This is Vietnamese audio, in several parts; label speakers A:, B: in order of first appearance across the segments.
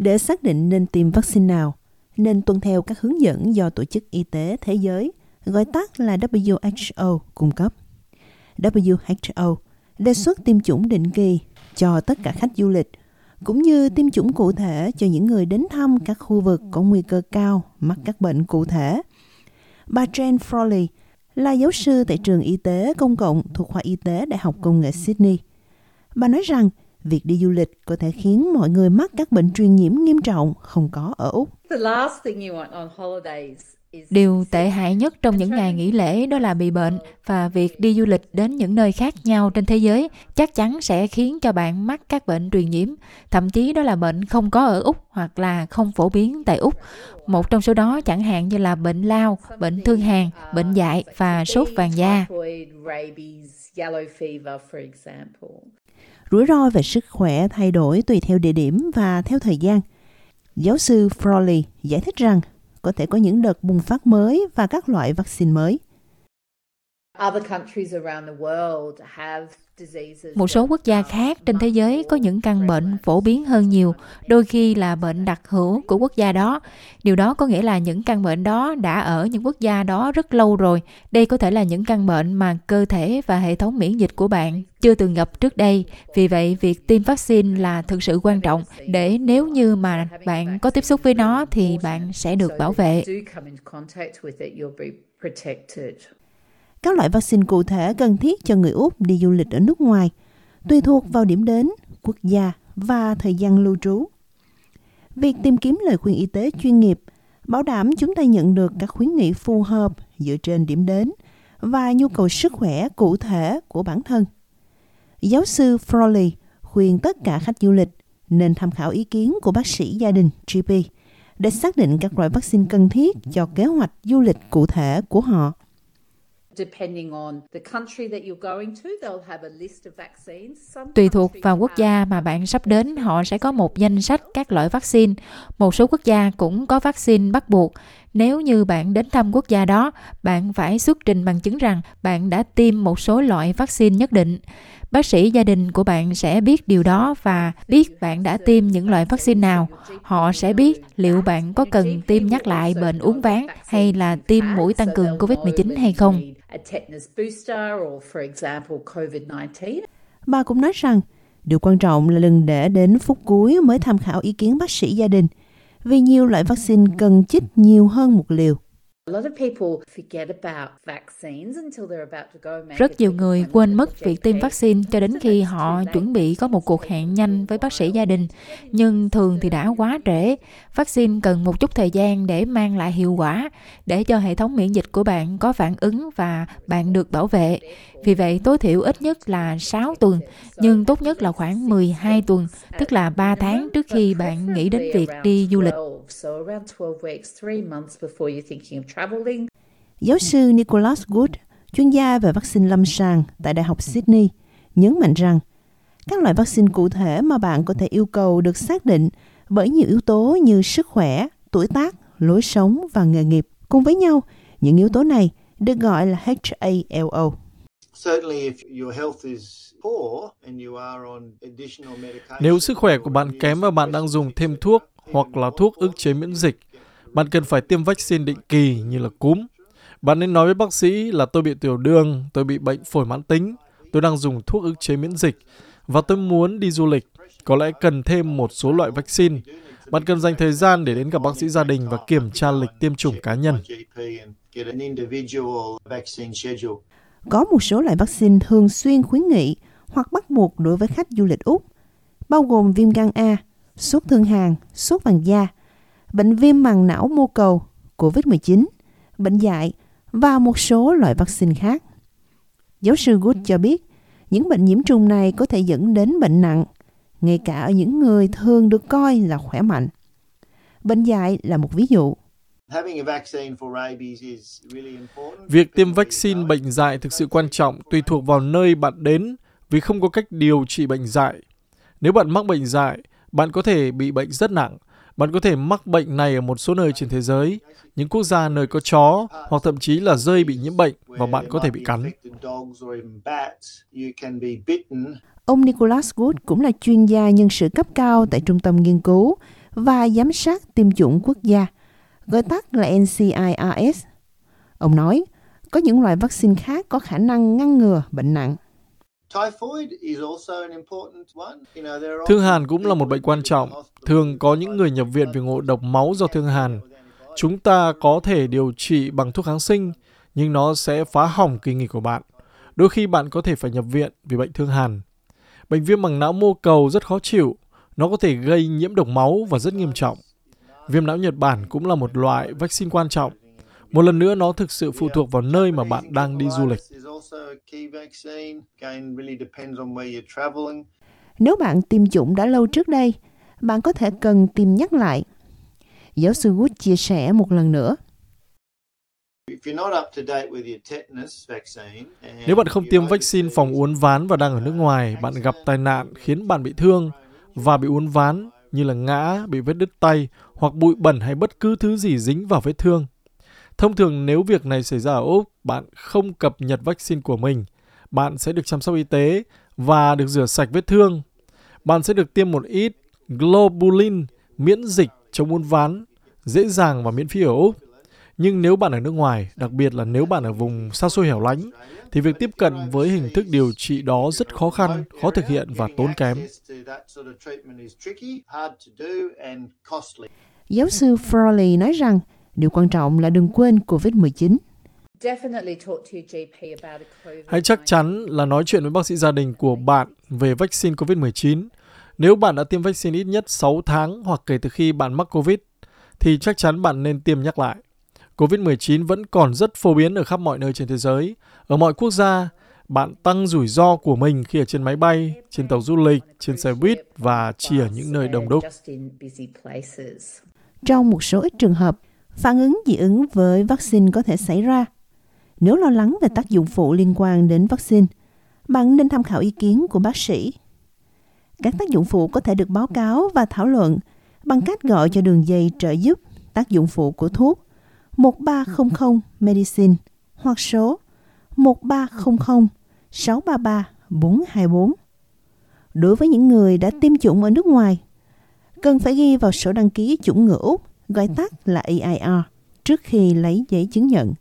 A: Để xác định nên tiêm vaccine nào, nên tuân theo các hướng dẫn do Tổ chức Y tế Thế giới, gọi tắt là WHO, cung cấp. WHO đề xuất tiêm chủng định kỳ cho tất cả khách du lịch, cũng như tiêm chủng cụ thể cho những người đến thăm các khu vực có nguy cơ cao mắc các bệnh cụ thể. Bà Jane Frawley là giáo sư tại trường y tế công cộng thuộc khoa y tế Đại học Công nghệ Sydney. Bà nói rằng việc đi du lịch có thể khiến mọi người mắc các bệnh truyền nhiễm nghiêm trọng không có ở Úc.
B: Điều tệ hại nhất trong những ngày nghỉ lễ đó là bị bệnh và việc đi du lịch đến những nơi khác nhau trên thế giới chắc chắn sẽ khiến cho bạn mắc các bệnh truyền nhiễm, thậm chí đó là bệnh không có ở Úc hoặc là không phổ biến tại Úc. Một trong số đó chẳng hạn như là bệnh lao, bệnh thương hàn, bệnh dại và sốt vàng da.
A: Rủi ro về sức khỏe thay đổi tùy theo địa điểm và theo thời gian. Giáo sư Frawley giải thích rằng có thể có những đợt bùng phát mới và các loại vaccine mới.
B: Một số quốc gia khác trên thế giới có những căn bệnh phổ biến hơn nhiều, đôi khi là bệnh đặc hữu của quốc gia đó. Điều đó có nghĩa là những căn bệnh đó đã ở những quốc gia đó rất lâu rồi. Đây có thể là những căn bệnh mà cơ thể và hệ thống miễn dịch của bạn chưa từng gặp trước đây. Vì vậy, việc tiêm vaccine là thực sự quan trọng để nếu như mà bạn có tiếp xúc với nó thì bạn sẽ được bảo vệ.
A: Các loại vaccine cụ thể cần thiết cho người Úc đi du lịch ở nước ngoài, tùy thuộc vào điểm đến, quốc gia và thời gian lưu trú. Việc tìm kiếm lời khuyên y tế chuyên nghiệp bảo đảm chúng ta nhận được các khuyến nghị phù hợp dựa trên điểm đến và nhu cầu sức khỏe cụ thể của bản thân. Giáo sư Frawley khuyên tất cả khách du lịch nên tham khảo ý kiến của bác sĩ gia đình GP để xác định các loại vaccine cần thiết cho kế hoạch du lịch cụ thể của họ.
B: Tùy thuộc vào quốc gia mà bạn sắp đến, họ sẽ có một danh sách các loại vaccine. Một số quốc gia cũng có vaccine bắt buộc. Nếu như bạn đến thăm quốc gia đó, bạn phải xuất trình bằng chứng rằng bạn đã tiêm một số loại vaccine nhất định. Bác sĩ gia đình của bạn sẽ biết điều đó và biết bạn đã tiêm những loại vaccine nào. Họ sẽ biết liệu bạn có cần tiêm nhắc lại bệnh uống ván hay là tiêm mũi tăng cường COVID-19 hay không.
A: Bà cũng nói rằng điều quan trọng là đừng để đến phút cuối mới tham khảo ý kiến bác sĩ gia đình vì nhiều loại vaccine cần chích nhiều hơn một liều.
B: Rất nhiều người quên mất việc tiêm vaccine cho đến khi họ chuẩn bị có một cuộc hẹn nhanh với bác sĩ gia đình. Nhưng thường thì đã quá trễ. Vaccine cần một chút thời gian để mang lại hiệu quả, để cho hệ thống miễn dịch của bạn có phản ứng và bạn được bảo vệ. Vì vậy, tối thiểu ít nhất là 6 tuần, nhưng tốt nhất là khoảng 12 tuần, tức là 3 tháng trước khi bạn nghĩ đến việc đi du lịch.
A: Giáo sư Nicholas Good, chuyên gia về vaccine lâm sàng tại Đại học Sydney, nhấn mạnh rằng các loại vaccine cụ thể mà bạn có thể yêu cầu được xác định bởi nhiều yếu tố như sức khỏe, tuổi tác, lối sống và nghề nghiệp. Cùng với nhau, những yếu tố này được gọi là HALO.
C: Nếu sức khỏe của bạn kém và bạn đang dùng thêm thuốc hoặc là thuốc ức chế miễn dịch, bạn cần phải tiêm vaccine định kỳ như là cúm. Bạn nên nói với bác sĩ là tôi bị tiểu đường, tôi bị bệnh phổi mãn tính, tôi đang dùng thuốc ức chế miễn dịch và tôi muốn đi du lịch. Có lẽ cần thêm một số loại vaccine. Bạn cần dành thời gian để đến gặp bác sĩ gia đình và kiểm tra lịch tiêm chủng cá nhân.
A: Có một số loại vaccine thường xuyên khuyến nghị hoặc bắt buộc đối với khách du lịch Úc, bao gồm viêm gan A, sốt thương hàn, sốt vàng da, bệnh viêm màng não mô cầu, COVID-19, bệnh dại và một số loại vaccine khác. Giáo sư Good cho biết, những bệnh nhiễm trùng này có thể dẫn đến bệnh nặng, ngay cả ở những người thường được coi là khỏe mạnh. Bệnh dại là một ví dụ.
C: Việc tiêm vaccine bệnh dại thực sự quan trọng tùy thuộc vào nơi bạn đến vì không có cách điều trị bệnh dại. Nếu bạn mắc bệnh dại, bạn có thể bị bệnh rất nặng. Bạn có thể mắc bệnh này ở một số nơi trên thế giới, những quốc gia nơi có chó hoặc thậm chí là rơi bị nhiễm bệnh và bạn có thể bị cắn.
A: Ông Nicholas Wood cũng là chuyên gia nhân sự cấp cao tại Trung tâm Nghiên cứu và Giám sát tiêm chủng quốc gia, gọi tắt là NCIRS. Ông nói, có những loại vaccine khác có khả năng ngăn ngừa bệnh nặng.
C: Thương hàn cũng là một bệnh quan trọng. Thường có những người nhập viện vì ngộ độc máu do thương hàn. Chúng ta có thể điều trị bằng thuốc kháng sinh, nhưng nó sẽ phá hỏng kỳ nghỉ của bạn. Đôi khi bạn có thể phải nhập viện vì bệnh thương hàn. Bệnh viêm màng não mô cầu rất khó chịu. Nó có thể gây nhiễm độc máu và rất nghiêm trọng. Viêm não Nhật Bản cũng là một loại vaccine quan trọng. Một lần nữa, nó thực sự phụ thuộc vào nơi mà bạn đang đi du lịch.
A: Nếu bạn tiêm chủng đã lâu trước đây, bạn có thể cần tiêm nhắc lại. Giáo sư Wood chia sẻ một lần nữa.
C: Nếu bạn không tiêm vaccine phòng uốn ván và đang ở nước ngoài, bạn gặp tai nạn khiến bạn bị thương và bị uốn ván như là ngã, bị vết đứt tay hoặc bụi bẩn hay bất cứ thứ gì dính vào vết thương. Thông thường nếu việc này xảy ra ở Úc, bạn không cập nhật vaccine của mình, bạn sẽ được chăm sóc y tế và được rửa sạch vết thương. Bạn sẽ được tiêm một ít globulin miễn dịch chống uốn ván, dễ dàng và miễn phí ở Úc. Nhưng nếu bạn ở nước ngoài, đặc biệt là nếu bạn ở vùng xa xôi hẻo lánh, thì việc tiếp cận với hình thức điều trị đó rất khó khăn, khó thực hiện và tốn kém.
A: Giáo sư Frawley nói rằng điều quan trọng là đừng quên COVID-19.
C: Hãy chắc chắn là nói chuyện với bác sĩ gia đình của bạn về vaccine COVID-19. Nếu bạn đã tiêm vaccine ít nhất 6 tháng hoặc kể từ khi bạn mắc COVID, thì chắc chắn bạn nên tiêm nhắc lại. COVID-19 vẫn còn rất phổ biến ở khắp mọi nơi trên thế giới. Ở mọi quốc gia, bạn tăng rủi ro của mình khi ở trên máy bay, trên tàu du lịch, trên xe buýt và chỉ ở những nơi đông đúc.
A: Trong một số ít trường hợp, phản ứng dị ứng với vaccine có thể xảy ra. Nếu lo lắng về tác dụng phụ liên quan đến vaccine, bạn nên tham khảo ý kiến của bác sĩ. Các tác dụng phụ có thể được báo cáo và thảo luận bằng cách gọi cho đường dây trợ giúp tác dụng phụ của thuốc 1300 Medicine hoặc số 1300 633 424. Đối với những người đã tiêm chủng ở nước ngoài, cần phải ghi vào sổ đăng ký chủng ngừa Úc, gọi tắt là EIR trước khi lấy giấy chứng nhận.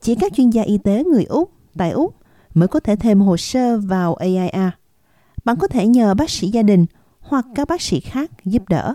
A: Chỉ các chuyên gia y tế người Úc, tại Úc mới có thể thêm hồ sơ vào EIR. Bạn có thể nhờ bác sĩ gia đình hoặc các bác sĩ khác giúp đỡ.